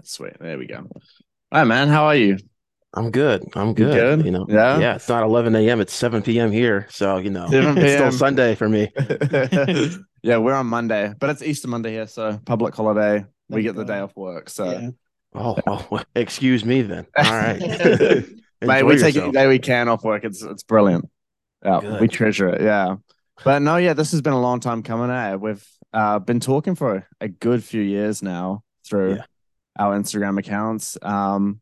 right, sweet. There we go. All right, man. How are you? I'm good. I'm good. good? You know, Yeah? yeah. It's not 11 a.m. It's 7 p.m. here, so you know, it's still Sunday for me. yeah, we're on Monday, but it's Easter Monday here, so public holiday. We Thank get the day off work. So, Yeah. Oh, oh, well, excuse me then. All right, mate, Enjoy we take yourself. any day we can off work. It's it's brilliant. Yeah, Good. we treasure it. Yeah, but no, yeah, this has been a long time coming. Eh? We've uh, been talking for a good few years now through Yeah. Our Instagram accounts. Um,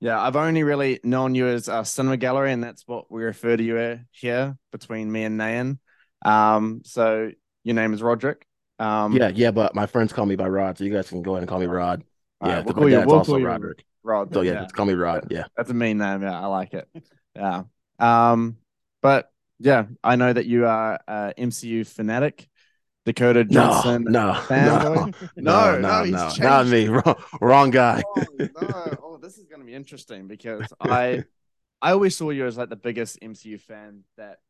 yeah, I've only really known you as uh, Cinema Gallery, and that's what we refer to you here between me and Nayan. Um, so your name is Roderick. Um, Yeah, yeah, but my friends call me by Rod, so you guys can go ahead and call me Rod. Yeah, right, we'll my call you- we'll also call you Roderick. Rod. So then, yeah, call me Rod. Yeah. That's a mean name. Yeah, I like it. Yeah. Um, but yeah, I know that you are a MCU fanatic, Dakota Johnson. no, no, fanboy? no, no, no, he's no, not me. Wrong, wrong guy. Oh, no. Oh, this is gonna be interesting because I I always saw you as like the biggest MCU fan that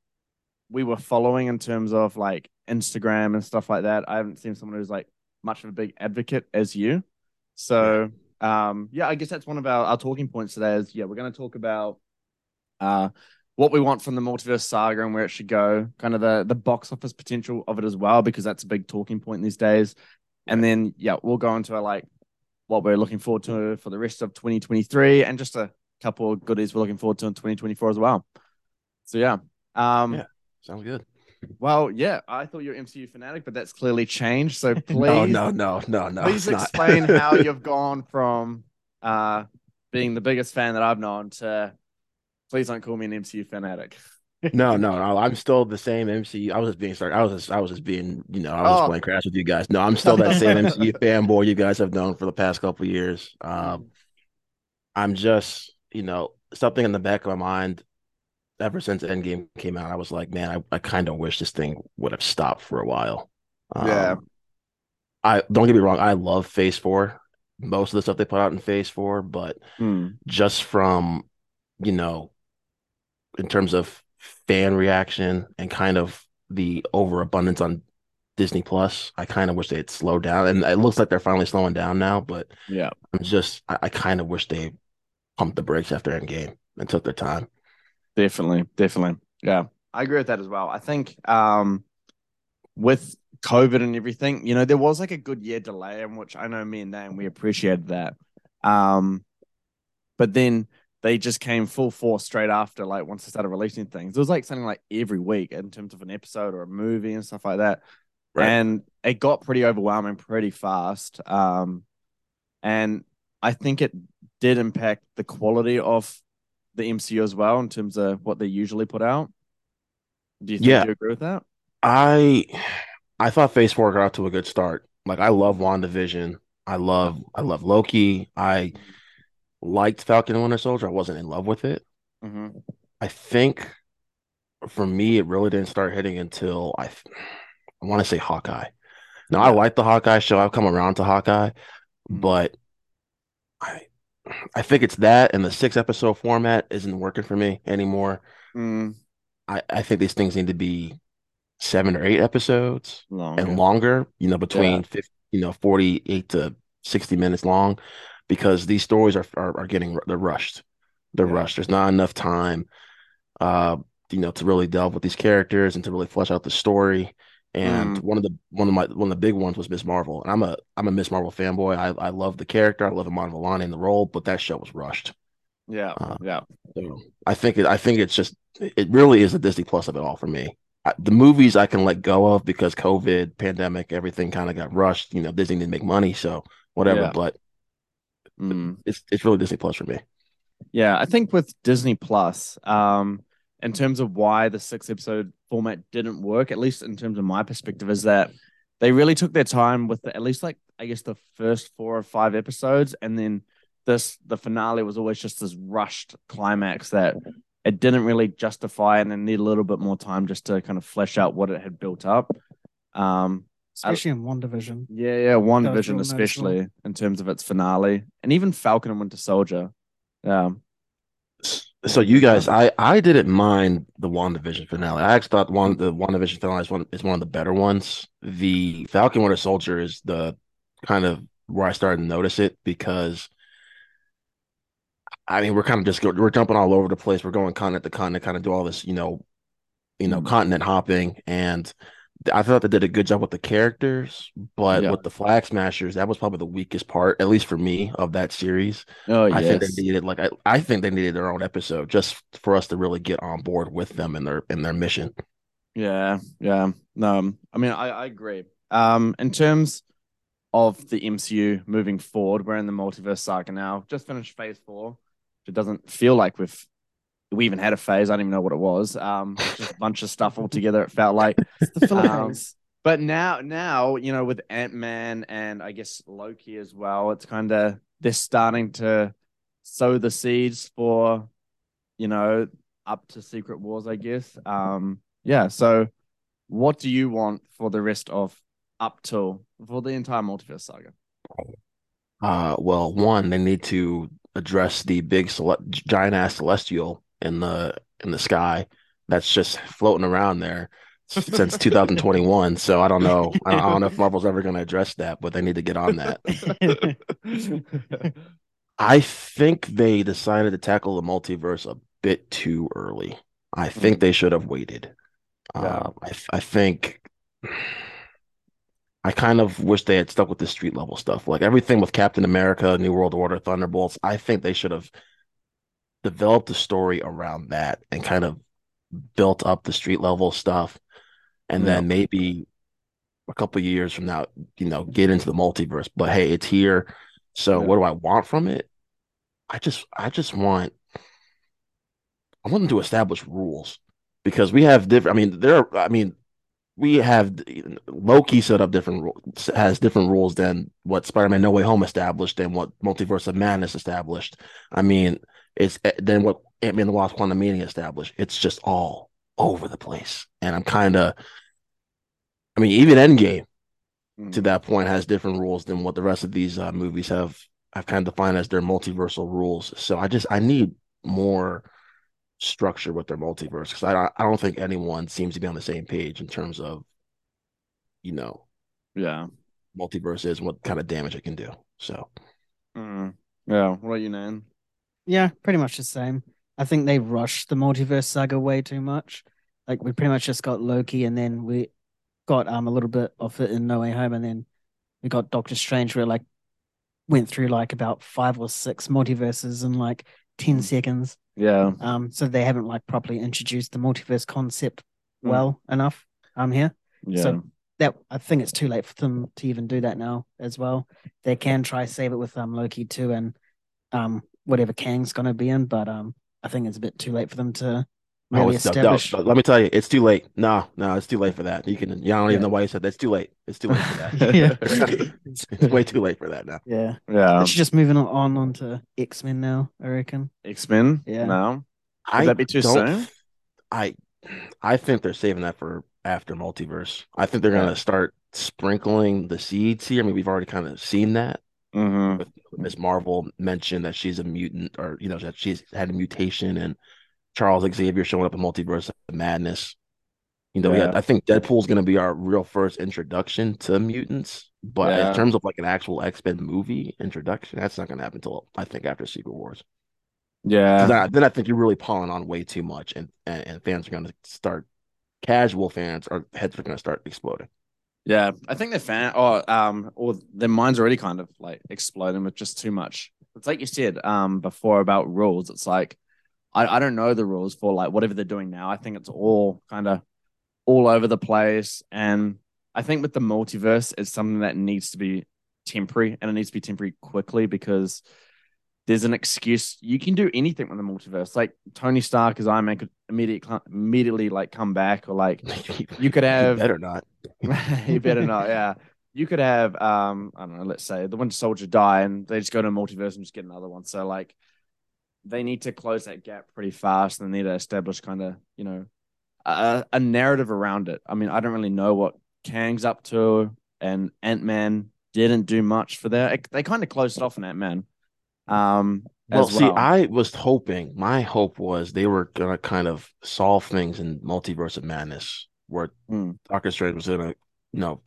we were following in terms of like Instagram and stuff like that. I haven't seen someone who's like much of a big advocate as you. So um yeah, I guess that's one of our, our talking points today is yeah, we're gonna talk about uh what we want from the multiverse saga and where it should go, kind of the the box office potential of it as well, because that's a big talking point these days. And then yeah, we'll go into like what we're looking forward to for the rest of 2023 and just a couple of goodies we're looking forward to in 2024 as well. So yeah. Um Yeah. Sounds good. well, yeah, I thought you were MCU fanatic, but that's clearly changed. So please No, no, no, no, no. please explain how you've gone from uh being the biggest fan that I've known to please don't call me an MCU fanatic. No, no, no. I'm still the same MCU. I was just being sorry. I was just, I was just being, you know, I was Oh. playing crash with you guys. No, I'm still that same MCU fanboy you guys have known for the past couple of years. Um, I'm just, you know, something in the back of my mind ever since Endgame came out. I was like, man, I, I kind of wish this thing would have stopped for a while. Yeah. Um, I don't get me wrong. I love Phase Four. Most of the stuff they put out in Phase Four, but Hmm. just from you know in terms of fan reaction and kind of the overabundance on Disney Plus, I kind of wish they'd slow down. And it looks like they're finally slowing down now, but Yeah. I'm just I, I kind of wish they pumped the brakes after Endgame and took their time. Definitely, definitely. Yeah, I agree with that as well. I think um with COVID and everything, you know, there was like a good year delay, in which I know me and Dan we appreciated that. Um, but then they just came full force straight after, like once they started releasing things. It was like something like every week in terms of an episode or a movie and stuff like that. Right. And it got pretty overwhelming pretty fast. Um, and I think it did impact the quality of the MCU as well in terms of what they usually put out. Do you think Yeah. you agree with that? I I thought Phase Four got out to a good start. Like I love WandaVision. I love I love Loki. I liked Falcon and Winter Soldier. I wasn't in love with it. Mm-hmm. I think for me, it really didn't start hitting until I, I want to say Hawkeye. Now I like the Hawkeye show. I've come around to Hawkeye, Mhm. but I, I think it's that and the six episode format isn't working for me anymore. Mm, I, I think these things need to be seven or eight episodes long. and longer. You know, between 50, you know, forty eight to sixty minutes long, because these stories are are, are getting they're rushed. They're Yeah. rushed. There's not enough time, uh, you know, to really delve with these characters and to really flesh out the story. And Mm. one of the one of my one of the big ones was Miss Marvel. And I'm a I'm a Miss Marvel fanboy. I I love the character. I love Iman Vellani in the role, but that show was rushed. Yeah, Uh, yeah. So I think it I think it's just it really is the Disney Plus of it all for me. I, the movies I can let go of because COVID, pandemic, everything kind of got rushed. You know, Disney didn't make money, so whatever. Yeah. But Mm. it's it's really Disney Plus for me. Yeah, I think with Disney Plus, um, in terms of why the six episode format didn't work, at least in terms of my perspective, is that they really took their time with the, at least like I guess the first four or five episodes, and then this the finale was always just this rushed climax that it didn't really justify, and it needed a little bit more time just to kind of flesh out what it had built up. Um, especially in WandaVision. yeah, yeah, WandaVision real noticeable. especially in terms of its finale, and even Falcon and Winter Soldier. Yeah. So you guys, I I didn't mind the WandaVision finale. I actually thought one the WandaVision finale is one is one of the better ones. The Falcon Winter Soldier is the kind of where I started to notice it because I mean we're kind of just go, we're jumping all over the place. We're going continent to continent, kind of do all this, you know, you know, mm-hmm. continent hopping, and I thought they did a good job with the characters, but yeah. with the Flag Smashers, that was probably the weakest part, at least for me, of that series. Oh, yeah. I think they needed like I, I think they needed their own episode just for us to really get on board with them and their in their mission. Yeah, yeah. No, I mean I, I agree. Um, in terms of the MCU moving forward, we're in the multiverse saga now. Just finished phase four. It doesn't feel like we've we even had a phase. I don't even know what it was. Um, just a bunch of stuff all together. It felt like the um, But now, now you know, with Ant Man and I guess Loki as well, it's kind of they're starting to sow the seeds for, you know, up to Secret Wars. I guess. Um, yeah. So, what do you want for the rest of up till for the entire multiverse saga? Uh, well, one, they need to address the big cele- giant ass celestial in the in the sky that's just floating around there since 2021. So I don't know. I don't, I don't know if Marvel's ever going to address that, but they need to get on that. I think they decided to tackle the multiverse a bit too early. I think mm. they should have waited. Yeah. Uh, I, I think I kind of wish they had stuck with the street level stuff, like everything with Captain America, New World Order, Thunderbolts. I think they should have developed a story around that and kind of built up the street level stuff and yeah. then maybe a couple years from now you know get into the multiverse but hey it's here so yeah. what do i want from it i just i just want i want them to establish rules because we have different i mean there are i mean we have Loki set up different rules, has different rules than what Spider-Man No Way Home established and what Multiverse of Madness established. I mean, it's eh, then what Ant Man the Wasp Quantumania established. It's just all over the place. And I'm kind of, I mean, even Endgame mm. to that point has different rules than what the rest of these uh, movies have. I've kind of defined as their multiversal rules. So I just I need more structure with their multiverse because I I don't think anyone seems to be on the same page in terms of, you know, yeah, multiverse is what kind of damage it can do. So, mm. yeah, what are you, Nan? Yeah, pretty much the same. I think they rushed the multiverse saga way too much. Like we pretty much just got Loki, and then we got um a little bit of it in No Way Home, and then we got Doctor Strange, where like went through like about five or six multiverses in like ten seconds. Yeah. Um. So they haven't like properly introduced the multiverse concept mm. well enough. Um. Here. Yeah. So that I think it's too late for them to even do that now as well. They can try save it with um Loki too, and um whatever Kang's going to be in, but um, I think it's a bit too late for them to really establish. let me tell you, it's too late. No, no, it's too late for that. You can, yeah, I don't even know why you said that's too late. It's too late for that. yeah, it's, it's, way too late for that now. Yeah, yeah. It's just moving on onto X Men now. I reckon. X Men. Yeah. No. Would I that be too soon? I, I think they're saving that for after multiverse. I think they're gonna start sprinkling the seeds here. I mean, we've already kind of seen that. Mm-hmm. Miss Marvel mentioned that she's a mutant, or you know that she's had a mutation, and Charles Xavier showing up in Multiverse of Madness. You know, yeah. I think Deadpool's going to be our real first introduction to mutants, but yeah. in terms of like an actual X Men movie introduction, that's not going to happen until I think after Secret Wars. Yeah, then I, then I think you're really piling on way too much, and and, and fans are going to start. Casual fans, or heads are going to start exploding. Yeah, I think they're fan or um or their minds already kind of like exploding with just too much. It's like you said um before about rules. It's like I, I don't know the rules for like whatever they're doing now. I think it's all kind of all over the place. And I think with the multiverse, it's something that needs to be temporary and it needs to be temporary quickly because there's an excuse. You can do anything with the multiverse. Like Tony Stark as Iron Man could immediately immediately like come back, or like you could have you better not. you better not. Yeah, you could have um I don't know. Let's say the Winter Soldier die, and they just go to a multiverse and just get another one. So like they need to close that gap pretty fast, and they need to establish kind of you know a, a narrative around it. I mean, I don't really know what Kang's up to, and Ant Man didn't do much for that. They kind of closed off on Ant Man um, well, well, see, I was hoping, my hope was they were gonna kind of solve things in Multiverse of Madness, where mm. Doctor Strange was gonna, you know,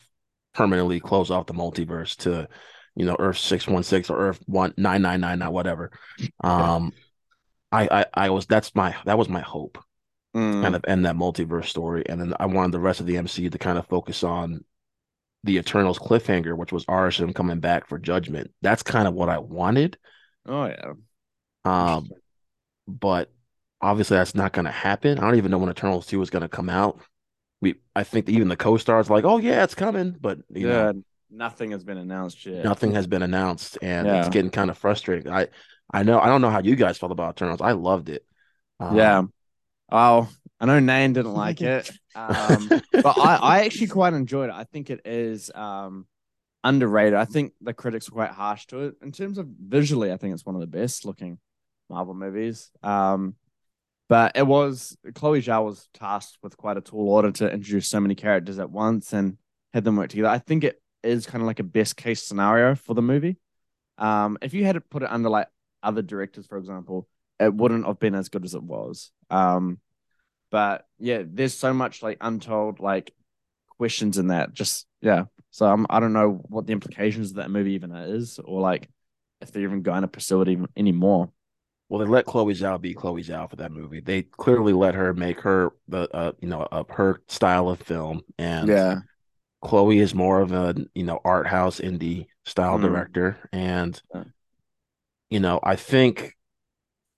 permanently close off the multiverse to you know, Earth six one six or Earth one nine nine nine nine whatever. Um, I, I I was that's my that was my hope Mm. kind of end that multiverse story, and then I wanted the rest of the MCU to kind of focus on the Eternals cliffhanger, which was Arishem coming back for Judgment. That's kind of what I wanted. Oh yeah. Um, but obviously that's not going to happen. I don't even know when Eternals 2 is going to come out. We I think even the co-stars like, "Oh yeah, it's coming," but you yeah. know, Nothing has been announced yet. nothing has been announced and Yeah. it's getting kind of frustrating. I I know I don't know how you guys felt about Eternals. I loved it. Um, Yeah. Oh, I know Nan didn't like it. Um, but I, I actually quite enjoyed it. I think it is um underrated. I think the critics were quite harsh to it. In terms of visually, I think it's one of the best looking Marvel movies. Um but it was Chloe Zhao was tasked with quite a tall order to introduce so many characters at once and had them work together. I think it is kind of like a best case scenario for the movie. Um, if you had to put it under like other directors, for example, it wouldn't have been as good as it was. Um, but yeah, there's so much like untold like questions in that. Just yeah. So I'm I don't know what the implications of that movie even is, or like if they're even going to pursue it even anymore. Well, they let Chloe Zhao be Chloe Zhao for that movie. They clearly let her make her the uh, you know of her style of film, and yeah, Chloe is more of a you know art house indie style Mm. director, and Yeah. you know I think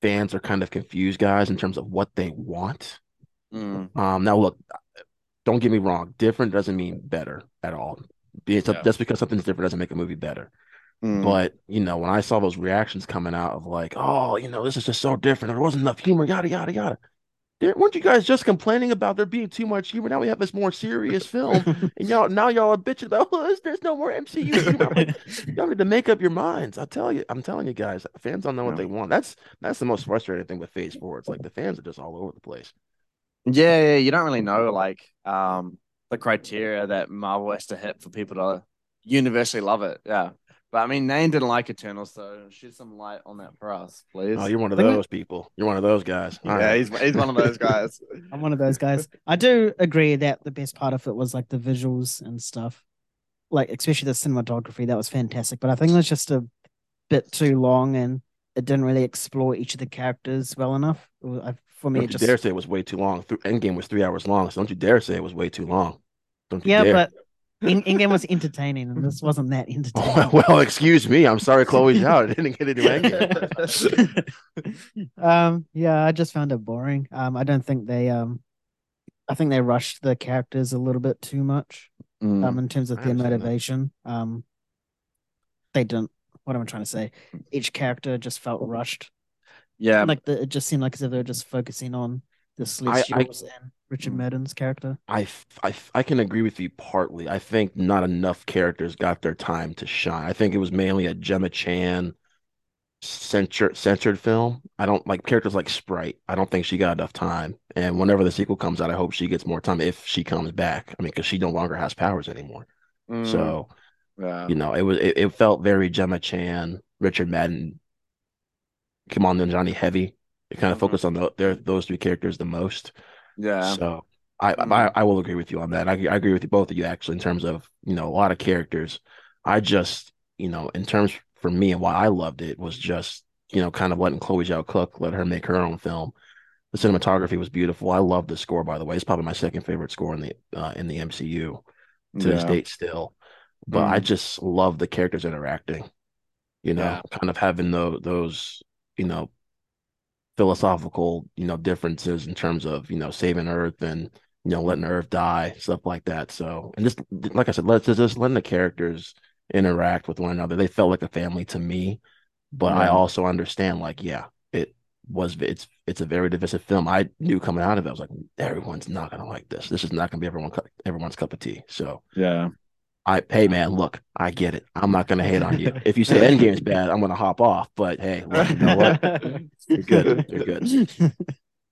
fans are kind of confused, guys, in terms of what they want. Mm. Um, now look, don't get me wrong, different doesn't mean better at all. Be it Yeah. just because something's different doesn't make a movie better. Mm. But you know, when I saw those reactions coming out of like, oh, you know, this is just so different. There wasn't enough humor, yada yada yada. There, weren't you guys just complaining about there being too much humor? Now we have this more serious film, and y'all now y'all are bitching about oh, there's, there's no more MCU humor. I'm y'all need to make up your minds. I tell you, I'm telling you guys, fans don't know what Yeah. they want. That's that's the most frustrating thing with Phase Four. It's like the fans are just all over the place. Yeah, yeah, you don't really know like um the criteria that Marvel has to hit for people to universally love it. Yeah. But I mean, Nain didn't like Eternals, so shed some light on that for us, please. Oh, you're one of those people. You're one of those guys. All yeah, right. he's he's one of those guys. I'm one of those guys. I do agree that the best part of it was like the visuals and stuff, like especially the cinematography. That was fantastic. But I think it was just a bit too long, and it didn't really explore each of the characters well enough. It was- I- For me, Don't it you just dare say it was way too long. Th- Endgame was three hours long, so don't you dare say it was way too long. Don't yeah, dare. but in Endgame was entertaining, and this wasn't that entertaining. Oh, well, excuse me. I'm sorry, Chloe Zhao. I didn't get into Endgame. um, yeah, I just found it boring. Um, I don't think they um, I think they rushed the characters a little bit too much. Mm. um, in terms of I their understand that. motivation. Um, they didn't. What am I trying to say? Each character just felt rushed. yeah, Like the, it just seemed like as if they were just focusing on the Celestials and Richard Mm. Madden's character. I, I, I can agree with you partly. I think not enough characters got their time to shine. I think it was mainly a Gemma Chan censored censored film. I don't like characters like Sprite. I don't think she got enough time. And whenever the sequel comes out, I hope she gets more time if she comes back. I mean, because she no longer has powers anymore. Mm. So yeah. you know, it was it, it felt very Gemma Chan, Richard Madden, Come on, Johnny Heavy. It kind of Mhm. focused on the, their, those three characters the most. Yeah. So I. I I will agree with you on that. I, I agree with you both of you actually in terms of you know a lot of characters. I just you know in terms for me and why I loved it was just you know kind of letting Chloe Zhao cook, let her make her own film. The cinematography was beautiful. I love the score by the way. It's probably my second favorite score in the uh, in the MCU to this date still. But I Mm. just love the characters interacting. You know, Yeah. kind of having those those you know philosophical you know differences in terms of you know saving Earth and you know letting Earth die stuff like that. So and just like I said, let's just, just letting the characters interact with one another. They felt like a family to me, but I mm-hmm. also understand like yeah, it was it's it's a very divisive film. I knew coming out of it, I was like everyone's not gonna like this. This is not gonna be everyone everyone's cup of tea. So Yeah. I hey man, look, I get it. I'm not gonna hate on you. If you say Endgame's bad, I'm gonna hop off. But hey, look, you know what? You're good. You're good.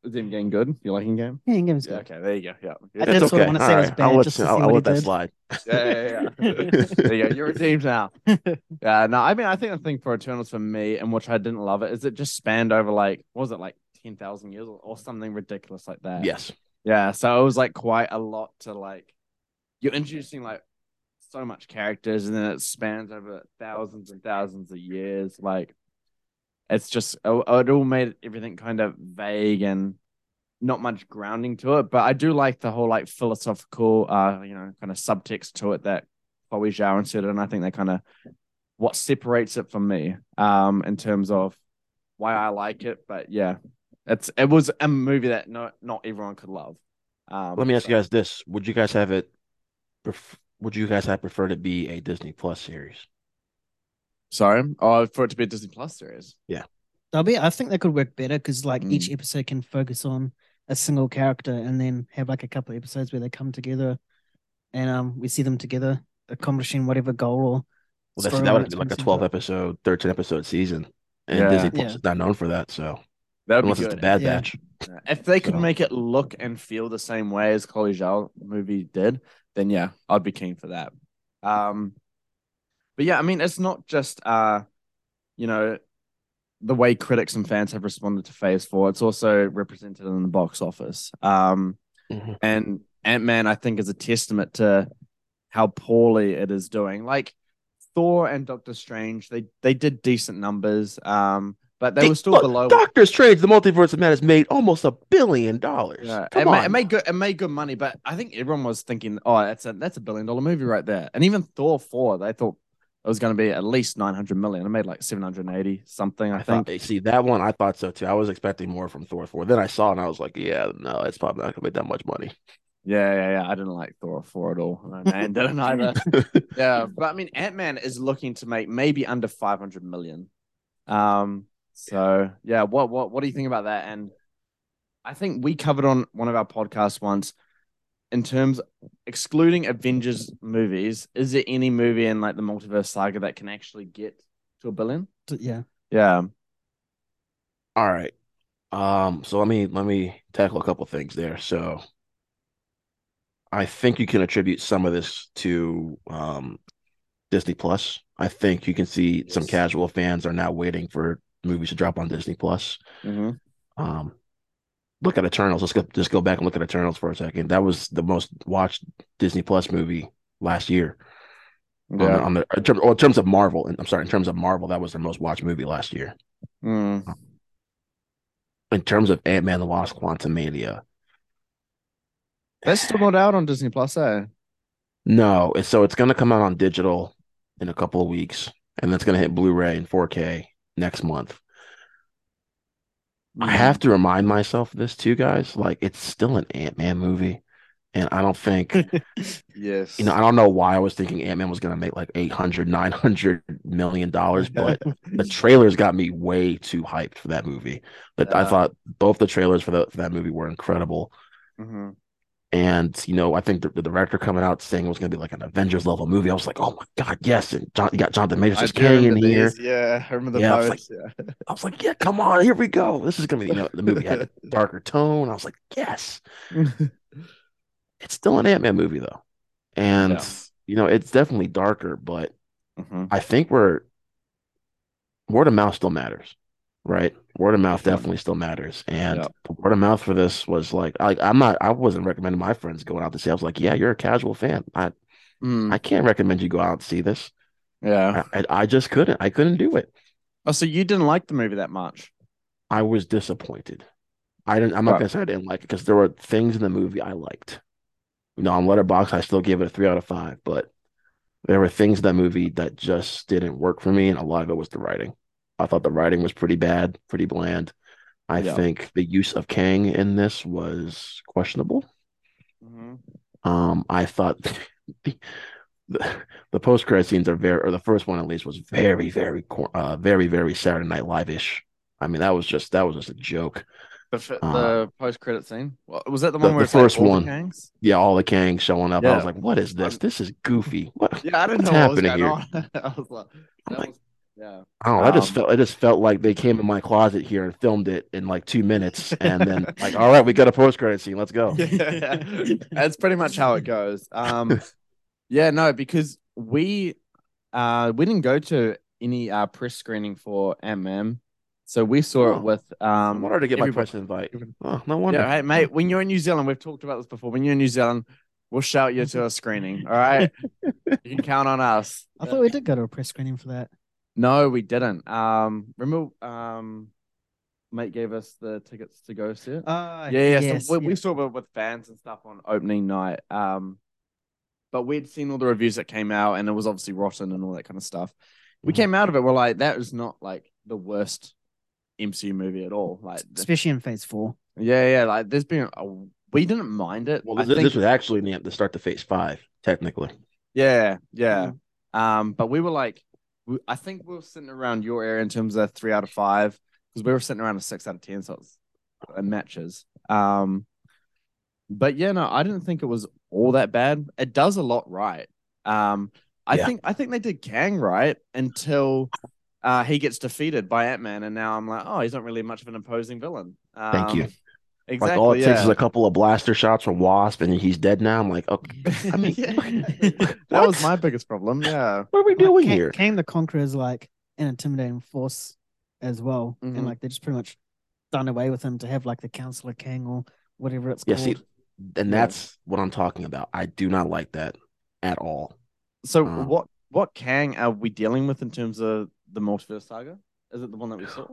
Is him getting good? You liking game? Yeah, Endgame's Yeah. good. Okay. There you go. Yeah. I Yeah. did It's sort of wanna All say it was right. bad I'll let, to see I'll, I'll let that did. slide. yeah, yeah, yeah. there you go. You're a team now. Yeah, no, I mean, I think the thing for Eternals for me, and which I didn't love it, is it just spanned over like, what was it like ten thousand years or, or something ridiculous like that? Yes. Yeah, so it was like quite a lot to like. You're introducing like so much characters, and then it spans over thousands and thousands of years. Like, it's just it, it all made everything kind of vague and not much grounding to it. But I do like the whole like philosophical, uh, you know, kind of subtext to it that Chloe Zhao inserted, and I think that kind of what separates it from me, um, in terms of why I like it. But yeah, it's it was a movie that not not everyone could love. Um, Let me ask so- you guys this: Would you guys have it? Pref- would you guys have preferred to be a Disney Plus series? Sorry, oh, for it to be a Disney Plus series. Yeah, that'll be. I think that could work better because like each Mm. episode can focus on a single character and then have like a couple of episodes where they come together, and um we see them together accomplishing whatever goal or. Well, that's, that would be like a twelve episode, thirteen episode season, and Yeah. Disney Plus Yeah. is not known for that. So That'd unless be it's good. Bad Yeah. Batch, If they could So- make it look and feel the same way as Chloe Zhao movie did, then yeah, I'd be keen for that. Um, but yeah, I mean, it's not just uh, you know, the way critics and fans have responded to Phase Four. It's also represented in the box office. Um, Mhm. and Ant Man, I think, is a testament to how poorly it is doing. Like Thor and Doctor Strange, they they did decent numbers. Um, but they Hey, were still look, below. Doctor Strange: The Multiverse of Madness made almost a billion dollars. Yeah, Come it, on, made, it made good. It made good money, but I think everyone was thinking, "Oh, that's a that's a billion dollar movie right there." And even Thor four, they thought it was going to be at least nine hundred million. It made like seven hundred eighty something, I, I think. thought, see that one. I thought so too. I was expecting more from Thor four. Then I saw and I was like, yeah, no, it's probably not gonna make that much money. Yeah, yeah, yeah. I didn't like Thor four at all. No, man didn't either. yeah, but I mean, Ant Man is looking to make maybe under five hundred million. Um. So yeah, what what what do you think about that? And I think we covered on one of our podcasts once. In terms excluding Avengers movies, is there any movie in like the multiverse saga that can actually get to a billion? Yeah. Yeah. All right. Um, so let me let me tackle a couple things there. So I think you can attribute some of this to um Disney Plus. I think you can see some casual fans are now waiting for movies to drop on Disney Plus. Mm-hmm. Um look at Eternals. Let's go just go back and look at Eternals for a second. That was the most watched Disney Plus movie last year. On the- Yeah. On the, in, terms, or in terms of Marvel, I'm sorry, in terms of Marvel, that was their most watched movie last year. Mm. In terms of Ant Man the Wasp Quantumania, That's still not out on Disney Plus, eh? No, so it's gonna come out on digital in a couple of weeks, and that's gonna hit Blu-ray and 4K next month. I have to remind myself of this too, guys. Like it's still an Ant-Man movie, and I don't think yes. you know, I don't know why I was thinking Ant-Man was gonna make like 800, 900 million dollars, but the trailers got me way too hyped for that movie. But I thought both the trailers for, the, for that movie were incredible. Mhm. And you know, I think the, the director coming out saying it was going to be like an Avengers level movie. I was like, oh my god, yes! And John, you got Jonathan Majors do Kang in remember here. Yeah, I remember the Yeah, I was posts. yeah. I was like, yeah, come on, here we go. This is going to be, you know, the movie had a darker tone. I was like, yes, it's still an Ant Man movie though, and Yeah. you know, it's definitely darker, but Mhm. I think we're word of mouth still matters, right? Word of mouth definitely still matters, and Yeah. word of mouth for this was like, I, I'm not, I wasn't recommending my friends going out to see. I was like, yeah, you're a casual fan. I, Mm, I can't recommend you go out and see this. yeah. I, I, I just couldn't. I couldn't do it. Oh, so you didn't like the movie that much? I was disappointed. I didn't. I'm not Right. gonna say I didn't like it because there were things in the movie I liked. You know, on Letterboxd, I still gave it a three out of five, but there were things in that movie that just didn't work for me, and a lot of it was the writing. I thought the writing was pretty bad, pretty bland. I Yeah. think the use of Kang in this was questionable. Mhm. Um, I thought the the, the post credit scenes are very, or the first one at least was very, very, uh, very, very Saturday Night Live ish. I mean, that was just that was just a joke. The, f- Uh, the post credit scene. Was that the the- one where the it's like first the one. Kangs? Yeah, all the Kangs showing up. I was like, "What is this? I'm- This is goofy." What? Yeah, I didn't What's know happening on. I was like, I'm that like- was, yeah. I don't know. I just Um, felt. It just felt like they came in my closet here and filmed it in like two minutes, and then like, "All right, we got a post credit scene. Let's go." yeah, that's pretty much how it goes. Um, yeah, no, because we uh we didn't go to any uh press screening for MM, so we saw Oh. it with I um. wanted to get my everybody- press invite. Oh, no wonder. Yeah, hey mate, when you're in New Zealand, we've talked about this before. When you're in New Zealand, We'll shout you to a screening. All right. you can count on us. I thought we did go to a press screening for that. No, we didn't. Um, remember, um, mate gave us the tickets to go see it. Uh, yeah, yeah. yes, so we, yeah. we saw it with fans and stuff on opening night. Um, but we'd seen all the reviews that came out, and it was obviously rotten and all that kind of stuff. We Mhm. came out of it, we're like, that is not like the worst MCU movie at all. Like, especially in Phase Four. yeah, yeah. Like, there's been a, we didn't mind it. Well, I this, think- this was actually the, the start to phase five, technically. Yeah, yeah. Um, but we were like, we, I think we were sitting around your area in terms of three out of five because we were sitting around a six out of ten, so it's in matches. Um, but yeah, no, I didn't think it was all that bad. It does a lot right. Um, I Yeah. think I think they did Kang right until uh he gets defeated by Ant Man, and now I'm like, oh, he's not really much of an imposing villain. Um, Thank you. Exactly. Like all it yeah. takes is a couple of blaster shots from Wasp, and he's dead now. I'm like, okay, I mean, Yeah. that was my biggest problem. Yeah. What are we Like, doing Kang, here? Kang the Conqueror is like an intimidating force as well, Mhm. and like they just pretty much done away with him to have like the Counselor Kang or whatever it's Yeah, called. see, and Yeah. that's what I'm talking about. I do not like that at all. So Um, what what Kang are we dealing with in terms of the multiverse saga? Is it the one that we saw?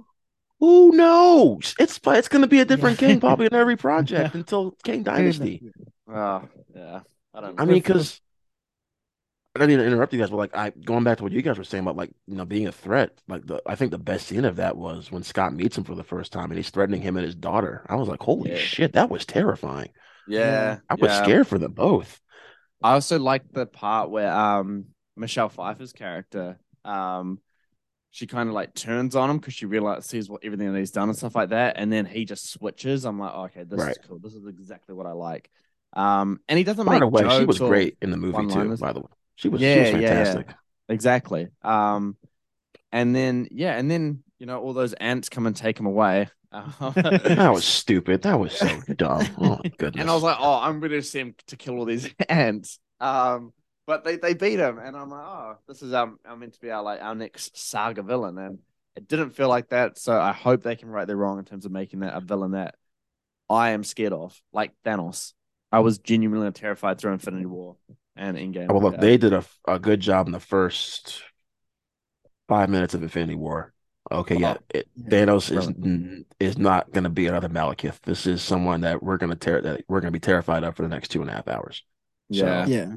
Who knows? It's it's going to be a different Yeah. Kang probably in every project until Kang Dynasty. Oh, yeah. I don't know. I mean, because I didn't mean to interrupt you guys, but like I going back to what you guys were saying about like you know being a threat. Like the I think the best scene of that was when Scott meets him for the first time and he's threatening him and his daughter. I was like, holy Yeah. shit, that was terrifying. yeah, I was yeah. scared for them both. I also like the part where um Michelle Pfeiffer's character um she kind of like turns on him because she realizes sees what everything that he's done and stuff like that, and then he just switches. I'm like, okay, this Right. is cool. This is exactly what I like. Um, and he doesn't By make the way, she was great in the movie too. By the way, she was she Yeah, was yeah, yeah. fantastic. Exactly. Um, and then yeah, and then you know all those ants come and take him away. That was stupid. That was so dumb. Oh goodness. and I was like, oh, I'm ready to see him to kill all these ants. Um, but they they beat him, and I'm like, oh, this is um, I'm meant to be our like our next saga villain, and it didn't feel like that. So I hope they can right their wrong in terms of making that a villain that I am scared of, like Thanos. I was genuinely terrified through Infinity War and Endgame. Oh, well, look, Yeah. they did a, a good job in the first five minutes of Infinity War. Okay, yeah, it, Yeah. Thanos is n- is not going to be another Malekith. This is someone that we're going to tear that we're going to be terrified of for the next two and a half hours. yeah, yeah,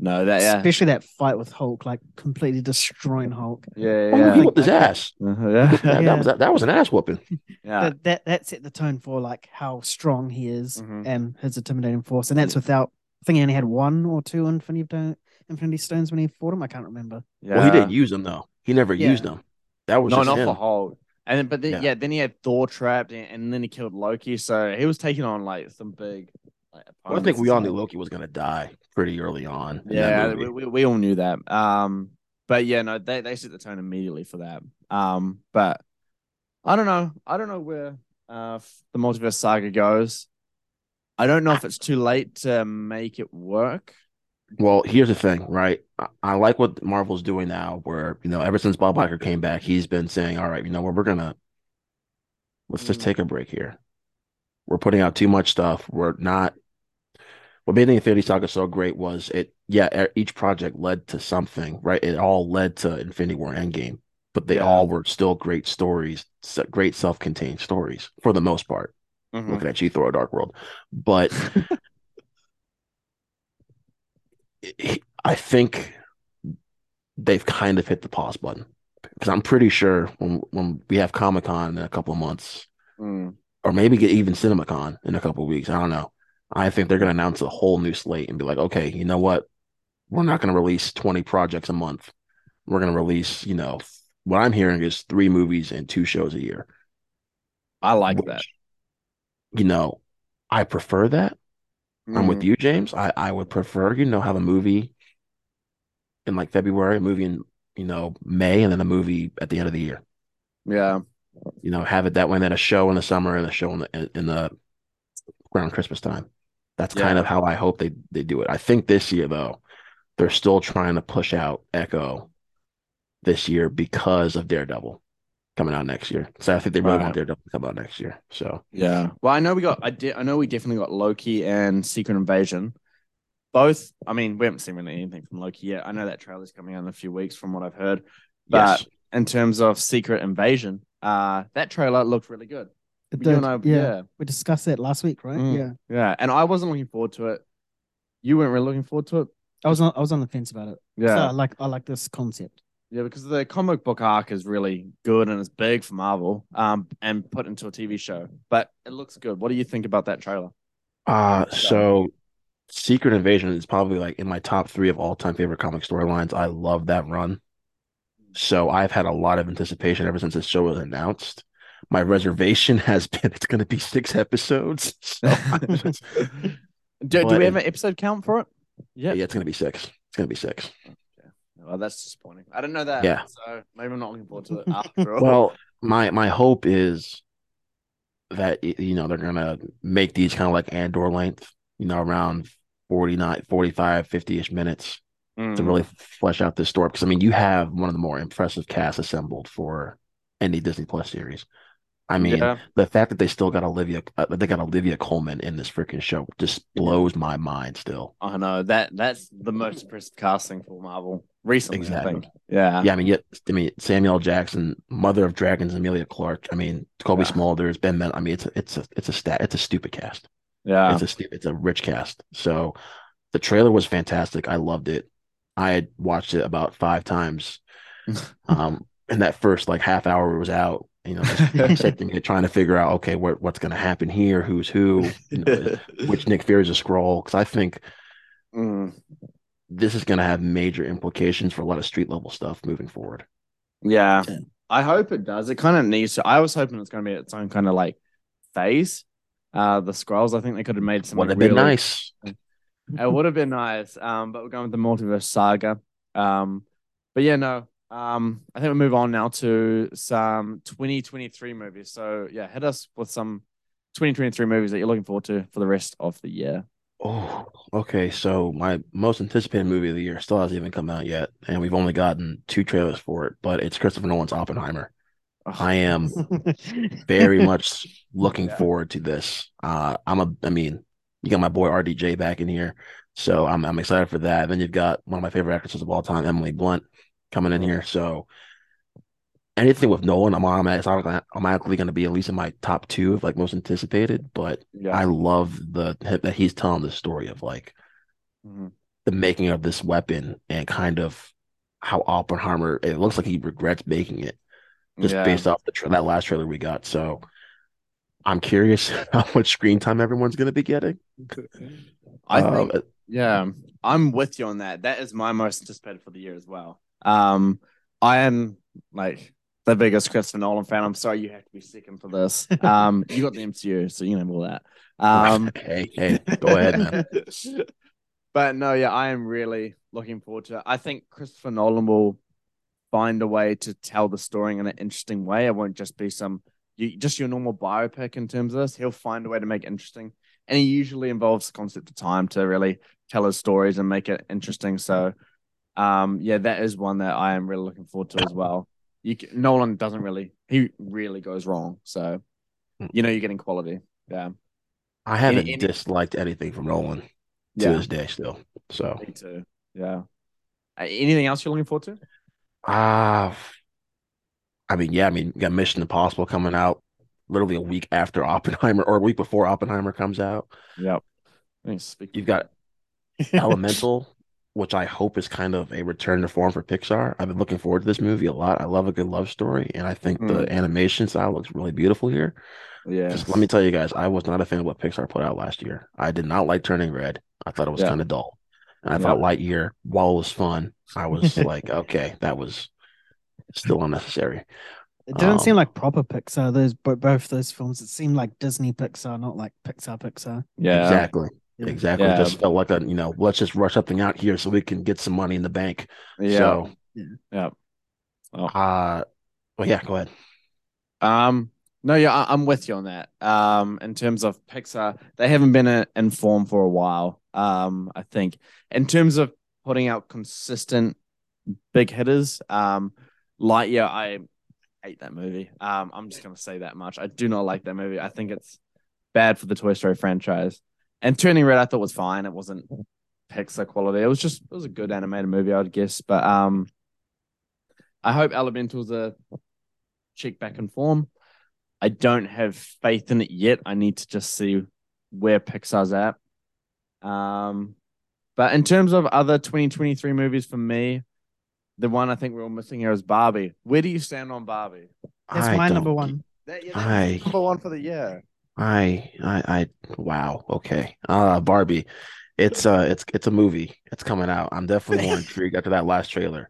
no, that yeah, especially that fight with Hulk, like completely destroying Hulk. yeah, Oh, yeah, he whipped his ass. Uh-huh, yeah. That, that Yeah. was that, that was an ass whooping. yeah. That, that that set the tone for like how strong he is Mhm. and his intimidating force, and that's without. I think he only had one or two Infinity Infinity Stones when he fought him. I can't remember. yeah. Well, he didn't use them though. He never Yeah. used them. That was no, just not him. for Hulk. And then, but then, Yeah. yeah. then he had Thor trapped, and, and then he killed Loki. So he was taking on like some big. Like, Well, I think we all knew Loki was going to die pretty early on. Yeah, we, we, we all knew that. Um, but yeah, no, they they set the tone immediately for that. Um, but I don't know. I don't know where uh the multiverse saga goes. I don't know if it's too late to make it work. Well, here's the thing, right? I, I like what Marvel's doing now, where you know, ever since Bob Iger came back, he's been saying, "All right, you know what? We're gonna let's just Mm. take a break here. We're putting out too much stuff. We're not." What made the Infinity Saga so great was it. Yeah, each project led to something, right? It all led to Infinity War Endgame, but they Yeah. all were still great stories, great self-contained stories for the most part. Mhm. Looking at you, Thor: Dark World, but I think they've kind of hit the pause button because I'm pretty sure when when we have Comic Con in a couple of months, Mm. or maybe get even CinemaCon in a couple of weeks, I don't know. I think they're going to announce a whole new slate and be like, okay, you know what? We're not going to release 20 projects a month. We're going to release, you know, what I'm hearing is three movies and two shows a year. I like which, that. You know, I prefer that. I'm with Mhm. you, James. I, I would prefer, you know, have a movie in like February, a movie in, you know, May, and then a movie at the end of the year. Yeah. You know, have it that way, and then a show in the summer and a show in the in the around Christmas time. That's kind of how I hope they they do it. I think this year though, they're still trying to push out Echo this year because of Daredevil coming out next year. So I think they really Right. want Daredevil to come out next year. So Yeah. Well, I know we got. I did. I know we definitely got Loki and Secret Invasion. both. I mean, we haven't seen really anything from Loki yet. I know that trailer's coming out in a few weeks, from what I've heard. But Yes. in terms of Secret Invasion, uh, that trailer looked really good. It You and I- yeah. yeah, We discussed that last week, right? Mm. Yeah. yeah, and I wasn't looking forward to it. You weren't really looking forward to it. I was on I was on the fence about it. So Yeah, I like I like this concept. yeah, because the comic book arc is really good and it's big for Marvel, um, and put into a TV show. But it looks good. What do you think about that trailer? Uh so Secret Invasion is probably like in my top three of all time favorite comic storylines. I love that run. So I've had a lot of anticipation ever since this show was announced. My reservation has been it's gonna be six episodes. So just- do, do we have an episode count for it? yeah, yeah, it's gonna be six. It's gonna be six. Well, that's disappointing. I didn't know that. Yeah. So maybe I'm not looking forward to it after all. Well, my my hope is that you know they're gonna make these kind of like Andor length, you know, around 49, 45, 50-ish minutes to Mm. really flesh out this story. Because I mean, you have one of the more impressive casts assembled for any Disney Plus series. I mean, yeah. the fact that they still got Olivia, uh, they got Olivia Colman in this freaking show just blows my mind. Still, I know that that's the most impressive casting for Marvel recently. Exactly. I think. Yeah. yeah. I mean, yet I mean Samuel Jackson, Mother of Dragons, Emilia Clarke. I mean, Cobie Yeah. Smulders, Ben. Men- I mean, it's a, it's a it's a stat. It's a stupid cast. Yeah. It's a stu- it's a rich cast. So the trailer was fantastic. I loved it. I had watched it about five times. Um, and that first like half hour was out. You know, dissecting it, trying to figure out okay, what what's going to happen here, who's who, you know, which Nick Fury is a Skrull. Because I think Mm. this is going to have major implications for a lot of street level stuff moving forward. Yeah. Yeah. I hope it does. It kind of needs to. I was hoping it's going to be its own kind of like phase. Uh, the Skrulls. I think they could have made some. Would have been really- nice. It would have been nice. Um, but we're going with the multiverse saga. Um, but yeah, no. Um, I think we move on now to some 2023 movies. So yeah, hit us with some 2023 movies that you're looking forward to for the rest of the year. Oh, okay. So my most anticipated movie of the year still hasn't even come out yet, and we've only gotten two trailers for it. But it's Christopher Nolan's Oppenheimer. I am very much looking Yeah. forward to this. Uh, I'm a, I mean, you got my boy RDJ back in here, so I'm I'm excited for that. then you've got one of my favorite actresses of all time, Emily Blunt, coming in here. So anything with Nolan, I'm automatically, it's automatically- automatically going to be at least in my top two of like most anticipated. But yeah. I love the that he's telling the story of like Mhm. the making of this weapon and kind of how Oppenheimer. It looks like he regrets making it just Yeah. based off the tra- that last trailer we got. So I'm curious how much screen time everyone's going to be getting. I Uh, think Yeah, I'm with you on that. That is my most anticipated for the year as well. Um, I am like the biggest Christopher Nolan fan. I'm sorry you have to be second for this. Um, you got the MCU, so you know all that. Um, hey, hey, go ahead, man. but no, yeah, I am really looking forward to it. I think Christopher Nolan will find a way to tell the story in an interesting way. It won't just be some you just your normal biopic in terms of this. He'll find a way to make it interesting. And he usually involves the concept of time to really tell his stories and make it interesting. So um yeah, that is one that I am really looking forward to as well. You can, Nolan doesn't really he really goes wrong. So you know you're getting quality. Yeah. I haven't any- disliked anything from Nolan to Yeah. this day still. So Me too. Yeah. Uh, anything else you're looking forward to? ah, I mean, yeah, I mean, you got Mission Impossible coming out literally a week after Oppenheimer or a week before Oppenheimer comes out. Yep. You've got Elemental, which I hope is kind of a return to form for Pixar. I've been looking forward to this movie a lot. I love a good love story, and I think the Mm. animation style looks really beautiful here. yeah. Just let me tell you guys, I was not a fan of what Pixar put out last year. I did not like Turning Red. I thought it was Yeah. kind of dull. And I Yeah. thought Lightyear, while it was fun, I was like, okay, that was still unnecessary. It didn't seem Um, like proper Pixar. Those both those films. It seemed like Disney Pixar, not like Pixar Pixar. Yeah. Exactly. Yeah. Exactly. Yeah. Just felt like a, you know, let's just rush something out here so we can get some money in the bank. Yeah. So, yeah. Oh. uh, well, yeah, go ahead. Um. No, yeah, I, I'm with you on that. Um, in terms of Pixar, they haven't been uh, in form for a while. Um, I think in terms of putting out consistent big hitters, um, Lightyear, I hate that movie. Um, I'm just gonna say that much. I do not like that movie. I think it's bad for the Toy Story franchise. And Turning Red, I thought was fine. It wasn't Pixar quality. It was just it was a good animated movie, I'd guess. But um, I hope Elemental's a check back in form. I don't have faith in it yet. I need to just see where Pixar's at. Um, but in terms of other 2023 movies for me, the one I think we're all missing here is Barbie. Where do you stand on Barbie? That's I my number one. That, yeah, I- number one for the year. I, I, I, wow. Okay. Uh, Barbie. It's uh, it's it's a movie. It's coming out. I'm definitely more intrigued after that last trailer.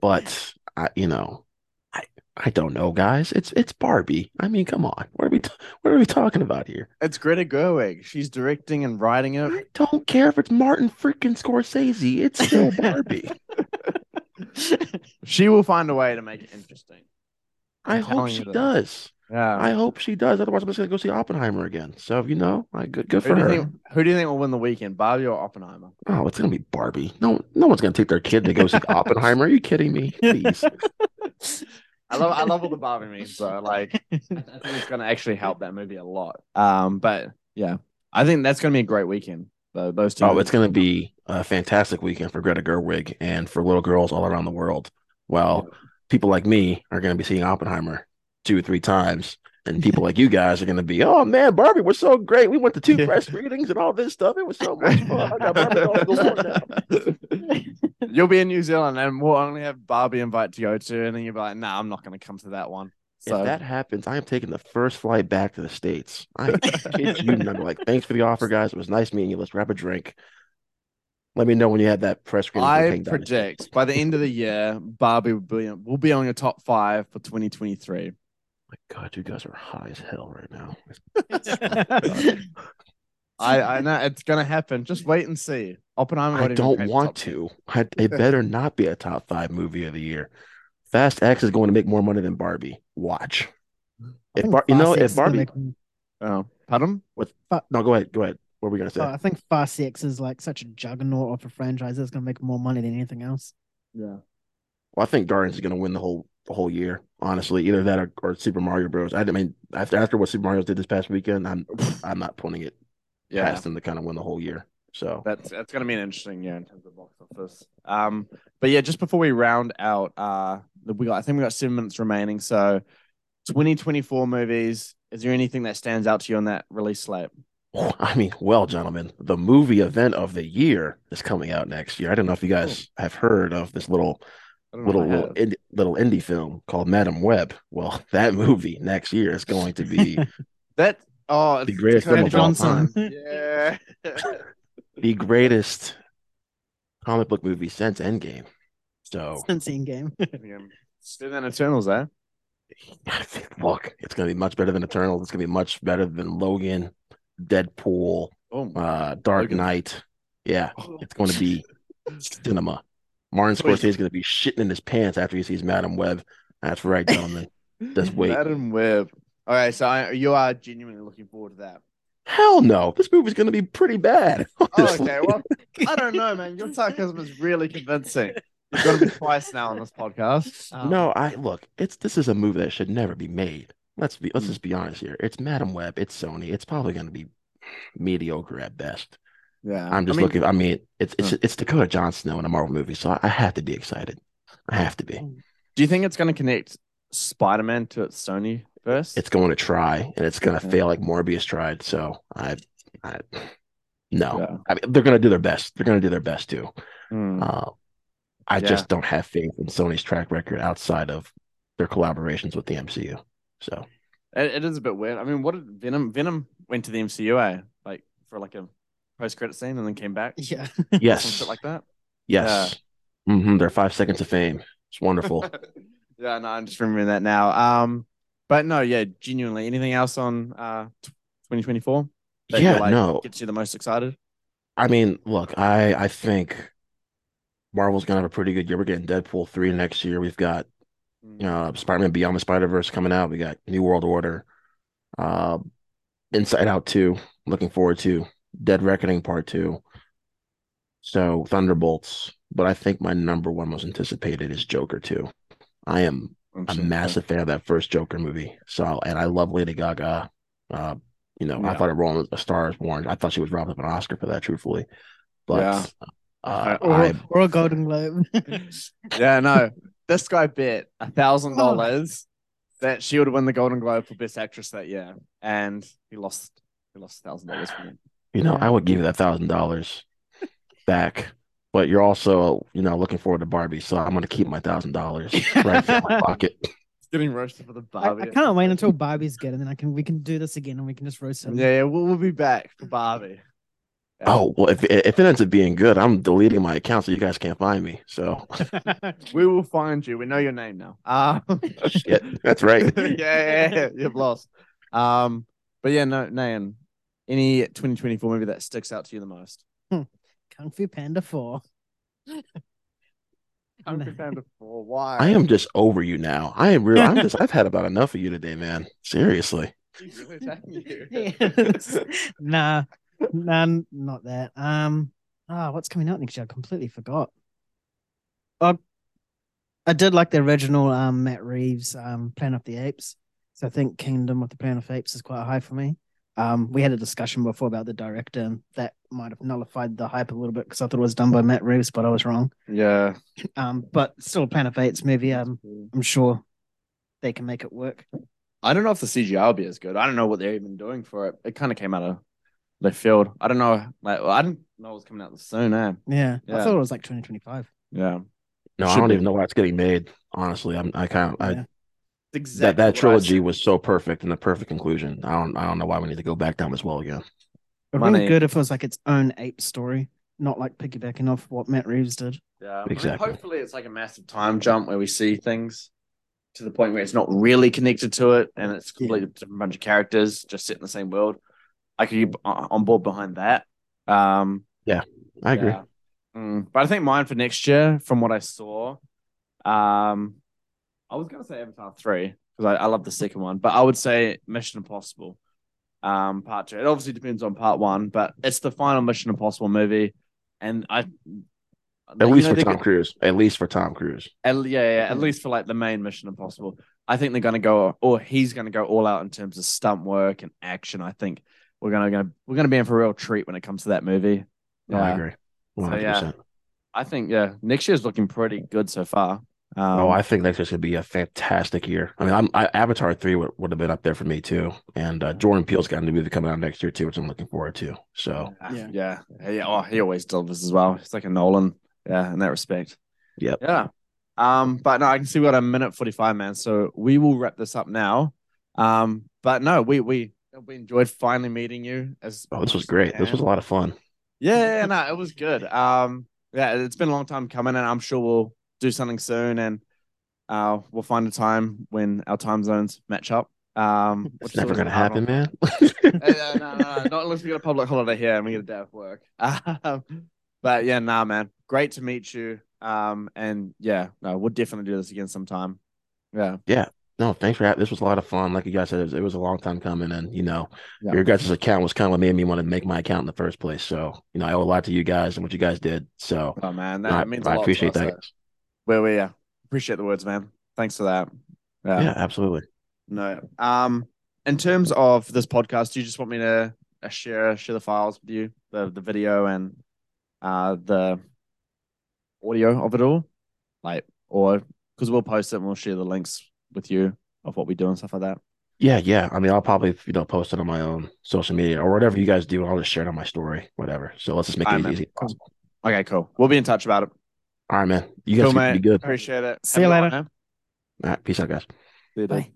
But I, you know, I, I don't know, guys. It's it's Barbie. I mean, come on. What are we, t- what are we talking about here? It's Greta Gerwig. She's directing and writing it. I don't care if it's Martin freaking Scorsese. It's still Barbie. She will find a way to make it interesting. I I'm hope she does. Yeah. I hope she does. Otherwise, I'm just gonna go see Oppenheimer again. So you know, I good good for do her. think, who do you think will win the weekend, Barbie or Oppenheimer? Oh, it's gonna be Barbie. No, no one's gonna take their kid to go see Oppenheimer. Are you kidding me? Please. I love I love all the Barbie memes though. Like I think it's gonna actually help that movie a lot. Um, but yeah, I think that's gonna be a great weekend. Though those two. Oh, it's gonna be a fantastic weekend for Greta Gerwig and for little girls all around the world. Well, people like me are gonna be seeing Oppenheimer two or three times, and people like you guys are gonna be, oh man, Barbie was so great. We went to two press readings and all this stuff. It was so much fun. I got Barbie now. You'll be in New Zealand and we'll only have Barbie invite to go to, and then you'll be like, nah, I'm not gonna come to that one. So If that happens, I am taking the first flight back to the States. I kid you not. Like, thanks for the offer, guys. It was nice meeting you. Let's grab a drink. Let me know when you have that press screening. I predict by the end of the year, Barbie will be, will be on your top five for 2023. My God, you guys are high as hell right now. I, I know it's gonna happen. Just wait and see. Oppenheimer. I don't want to. I, it better not be a top five movie of the year. Fast X is going to make more money than Barbie. Watch. If Bar- you know, if Barbie, ten. Oh, pardon? no, go ahead, go ahead. What were we gonna say? Oh, I think Fast X is like such a juggernaut of a franchise. It's gonna make more money than anything else. Yeah. Well, I think Guardians is going to win the whole the whole year. Honestly, either that or, or Super Mario Bros. I mean, after after what Super Mario did this past weekend, I'm I'm not putting it Yeah. past them to kind of win the whole year. So That's that's gonna be an interesting year in terms of box office. Um, but yeah, just before we round out, uh, we got I think we got seven minutes remaining. So, 2024 movies. Is there anything that stands out to you on that release slate? I mean, well, gentlemen, the movie event of the year is coming out next year. I don't know if you guys have heard of this little I don't know little little, indie, little indie film called Madam Web. Well, that movie next year is going to be that. Oh, The greatest Dakota film of all Johnson. time. Yeah. the greatest comic book movie since Endgame. So Since game. Still than Eternals, eh? look, it's going to be much better than Eternal. It's going to be much better than Logan, Deadpool, Oh, uh, Dark Logan. Knight. Yeah, it's going to be cinema. Martin. Scorsese is going to be shitting in his pants after he sees Madam Web. That's right, gentlemen. Just wait. Madam Web. All right, so I, you are genuinely looking forward to that. Hell no, this movie's going to be pretty bad. Oh, okay, well, I don't know, man. Your sarcasm is really convincing. You've got to be twice now on this podcast. Um, No, I look. It's this is a movie that should never be made. Let's be let's Hmm. just be honest here. It's Madam Web. It's Sony. It's probably going to be mediocre at best. Yeah, I'm just I mean, looking. I mean, it's it's Huh. it's Dakota Johnson in a Marvel movie, so I, I have to be excited. I have to be. Do you think it's going to connect Spider-Man to its Sony verse? It's going to try, and it's going to Yeah. fail like Morbius tried. So I, I no. Yeah. I mean, they're going to do their best. They're going to do their best too. Hmm. Uh, I Yeah. just don't have faith in Sony's track record outside of their collaborations with the MCU. So It, it is a bit weird. I mean, what did Venom? Venom went to the MCU, eh? Like for like a post-credit scene, and then came back. Yeah. Some yes, shit like that. yes, hmm Their five seconds of fame. It's wonderful. yeah, no, I'm just remembering that now. Um, but no, yeah, genuinely, anything else on uh 2024? yeah, you're like, no. gets you the most excited. I mean, look, I I think Marvel's gonna have a pretty good year. We're getting Deadpool three next year. We've got Mm. uh Spider-Man Beyond the Spider-Verse coming out. We got New World Order, uh Inside Out 2, looking forward to Dead Reckoning Part 2. So Thunderbolts, but I think my number one most anticipated is Joker 2. I am I'm a sure. massive fan of that first Joker movie. So and I love Lady Gaga. Uh, you know, I Yeah. thought it rolling a star is born. I thought she was robbed of an Oscar for that, truthfully. but Yeah. uh, or, I or a Golden Globe. yeah, no. This guy bet a thousand dollars that she would win the Golden Globe for Best Actress that year, and he lost. He lost a thousand dollars from me. You know Yeah. I would give you that thousand dollars back, but you're also you know looking forward to Barbie, so I'm gonna keep my thousand dollars right in my pocket. Getting roasted for the Barbie. I can't wait until Barbie's good, and then I can we can do this again, and we can just roast him. Yeah, yeah, we'll, we'll be back for Barbie. Yeah. Oh well, if if it ends up being good, I'm deleting my account so you guys can't find me. So we will find you. We know your name now. Um, shit, that's right. yeah, yeah, yeah, you've lost. Um, but yeah, no, Nayan, any 2024 movie that sticks out to you the most? Kung Fu Panda Four. Kung Fu Panda 4. Why? I am just over you now. I am real. I'm just. I've had about enough of you today, man. Seriously. He's really attacking you. Yes. nah, nah, not that. Um, ah, what's coming out next year? I completely forgot. I, I did like the original um Matt Reeves um Planet of the Apes, so I think Kingdom of the Planet of Apes is quite high for me. Um, we had a discussion before about the director, and that might have nullified the hype a little bit because I thought it was done by Matt Reeves, but I was wrong. Yeah. Um, but still, a Planet of Apes movie. Um, I'm sure they can make it work. I don't know if the CGI will be as good. I don't know what they're even doing for it. It kind of came out of left field. I don't know. Like, well, I didn't know it was coming out this soon. Eh? Yeah, I thought it was like 2025. Yeah. No, I don't be. even know why it's getting made. Honestly, I'm. I kind of. I Yeah. Exactly that that trilogy was so perfect and the perfect conclusion. I don't. I don't know why we need to go back down this well again. It would Money. be good if it was like its own ape story, not like piggybacking off what Matt Reeves did. Yeah, I mean, Exactly. hopefully, it's like a massive time jump where we see things to the point where it's not really connected to it, and it's a completely different bunch of characters just set in the same world. I could be on board behind that. Um, yeah, I agree. yeah. Mm, but I think mine for next year, from what I saw, um, I was gonna say Avatar three because I, I love the second one, but I would say Mission Impossible, um, part two. It obviously depends on part one, but it's the final Mission Impossible movie, and I. At least know, for Tom Cruise. At least for Tom Cruise. at, yeah, yeah, at least for like the main Mission Impossible. I think they're going to go, or he's going to go all out in terms of stunt work and action. I think we're going to go, we're to be in for a real treat when it comes to that movie. No, I agree. 100%. yeah. I think yeah, next year's looking pretty good so far. Um, oh, I think next year's gonna be a fantastic year. I mean, I'm I, Avatar three would, would have been up there for me too, and uh, Jordan Peele's got a new movie coming out next year too, which I'm looking forward to. So yeah, Yeah. yeah, yeah. Oh, he always delivers as well. He's like a Nolan, yeah, in that respect. Yep. Yeah. Um, but no, I can see we got a minute forty five, man. So we will wrap this up now. Um, but no, we we we enjoyed finally meeting you. As oh, this was great. we This was a lot of fun. Yeah, yeah, no, it was good. Um, yeah, it's been a long time coming, and I'm sure we'll do something soon, and uh, we'll find a time when our time zones match up. Um, It's never gonna happen, man. Uh, no, no, no, not unless we get a public holiday here and we get a day off work. Um, but yeah, nah, man, great to meet you. Um, and yeah, no, we'll definitely do this again sometime. Yeah, yeah. no, thanks for having. This was a lot of fun. Like you guys said, it was, it was a long time coming, and you know, Yeah. your guys' account was kind of what made me want to make my account in the first place. So you know, I owe a lot to you guys and what you guys did. So oh man, that I, means a I lot I appreciate to that. guys. Well, we yeah, appreciate the words, man. Thanks for that. Yeah, absolutely. No. Um, in terms of this podcast, do you just want me to uh, share share the files with you, the the video and uh the audio of it all, like, or because we'll post it and we'll share the links with you of what we do and stuff like that. Yeah, yeah. I mean, I'll probably you know post it on my own social media or whatever you guys do. I'll just share it on my story, whatever. So let's just make it as man. easy as possible. Okay, cool. We'll be in touch about it. All right, man. You guys Cool, keep- mate. be good. Appreciate it. See Have you later. one. All right, peace out, guys. See you, dude. Bye.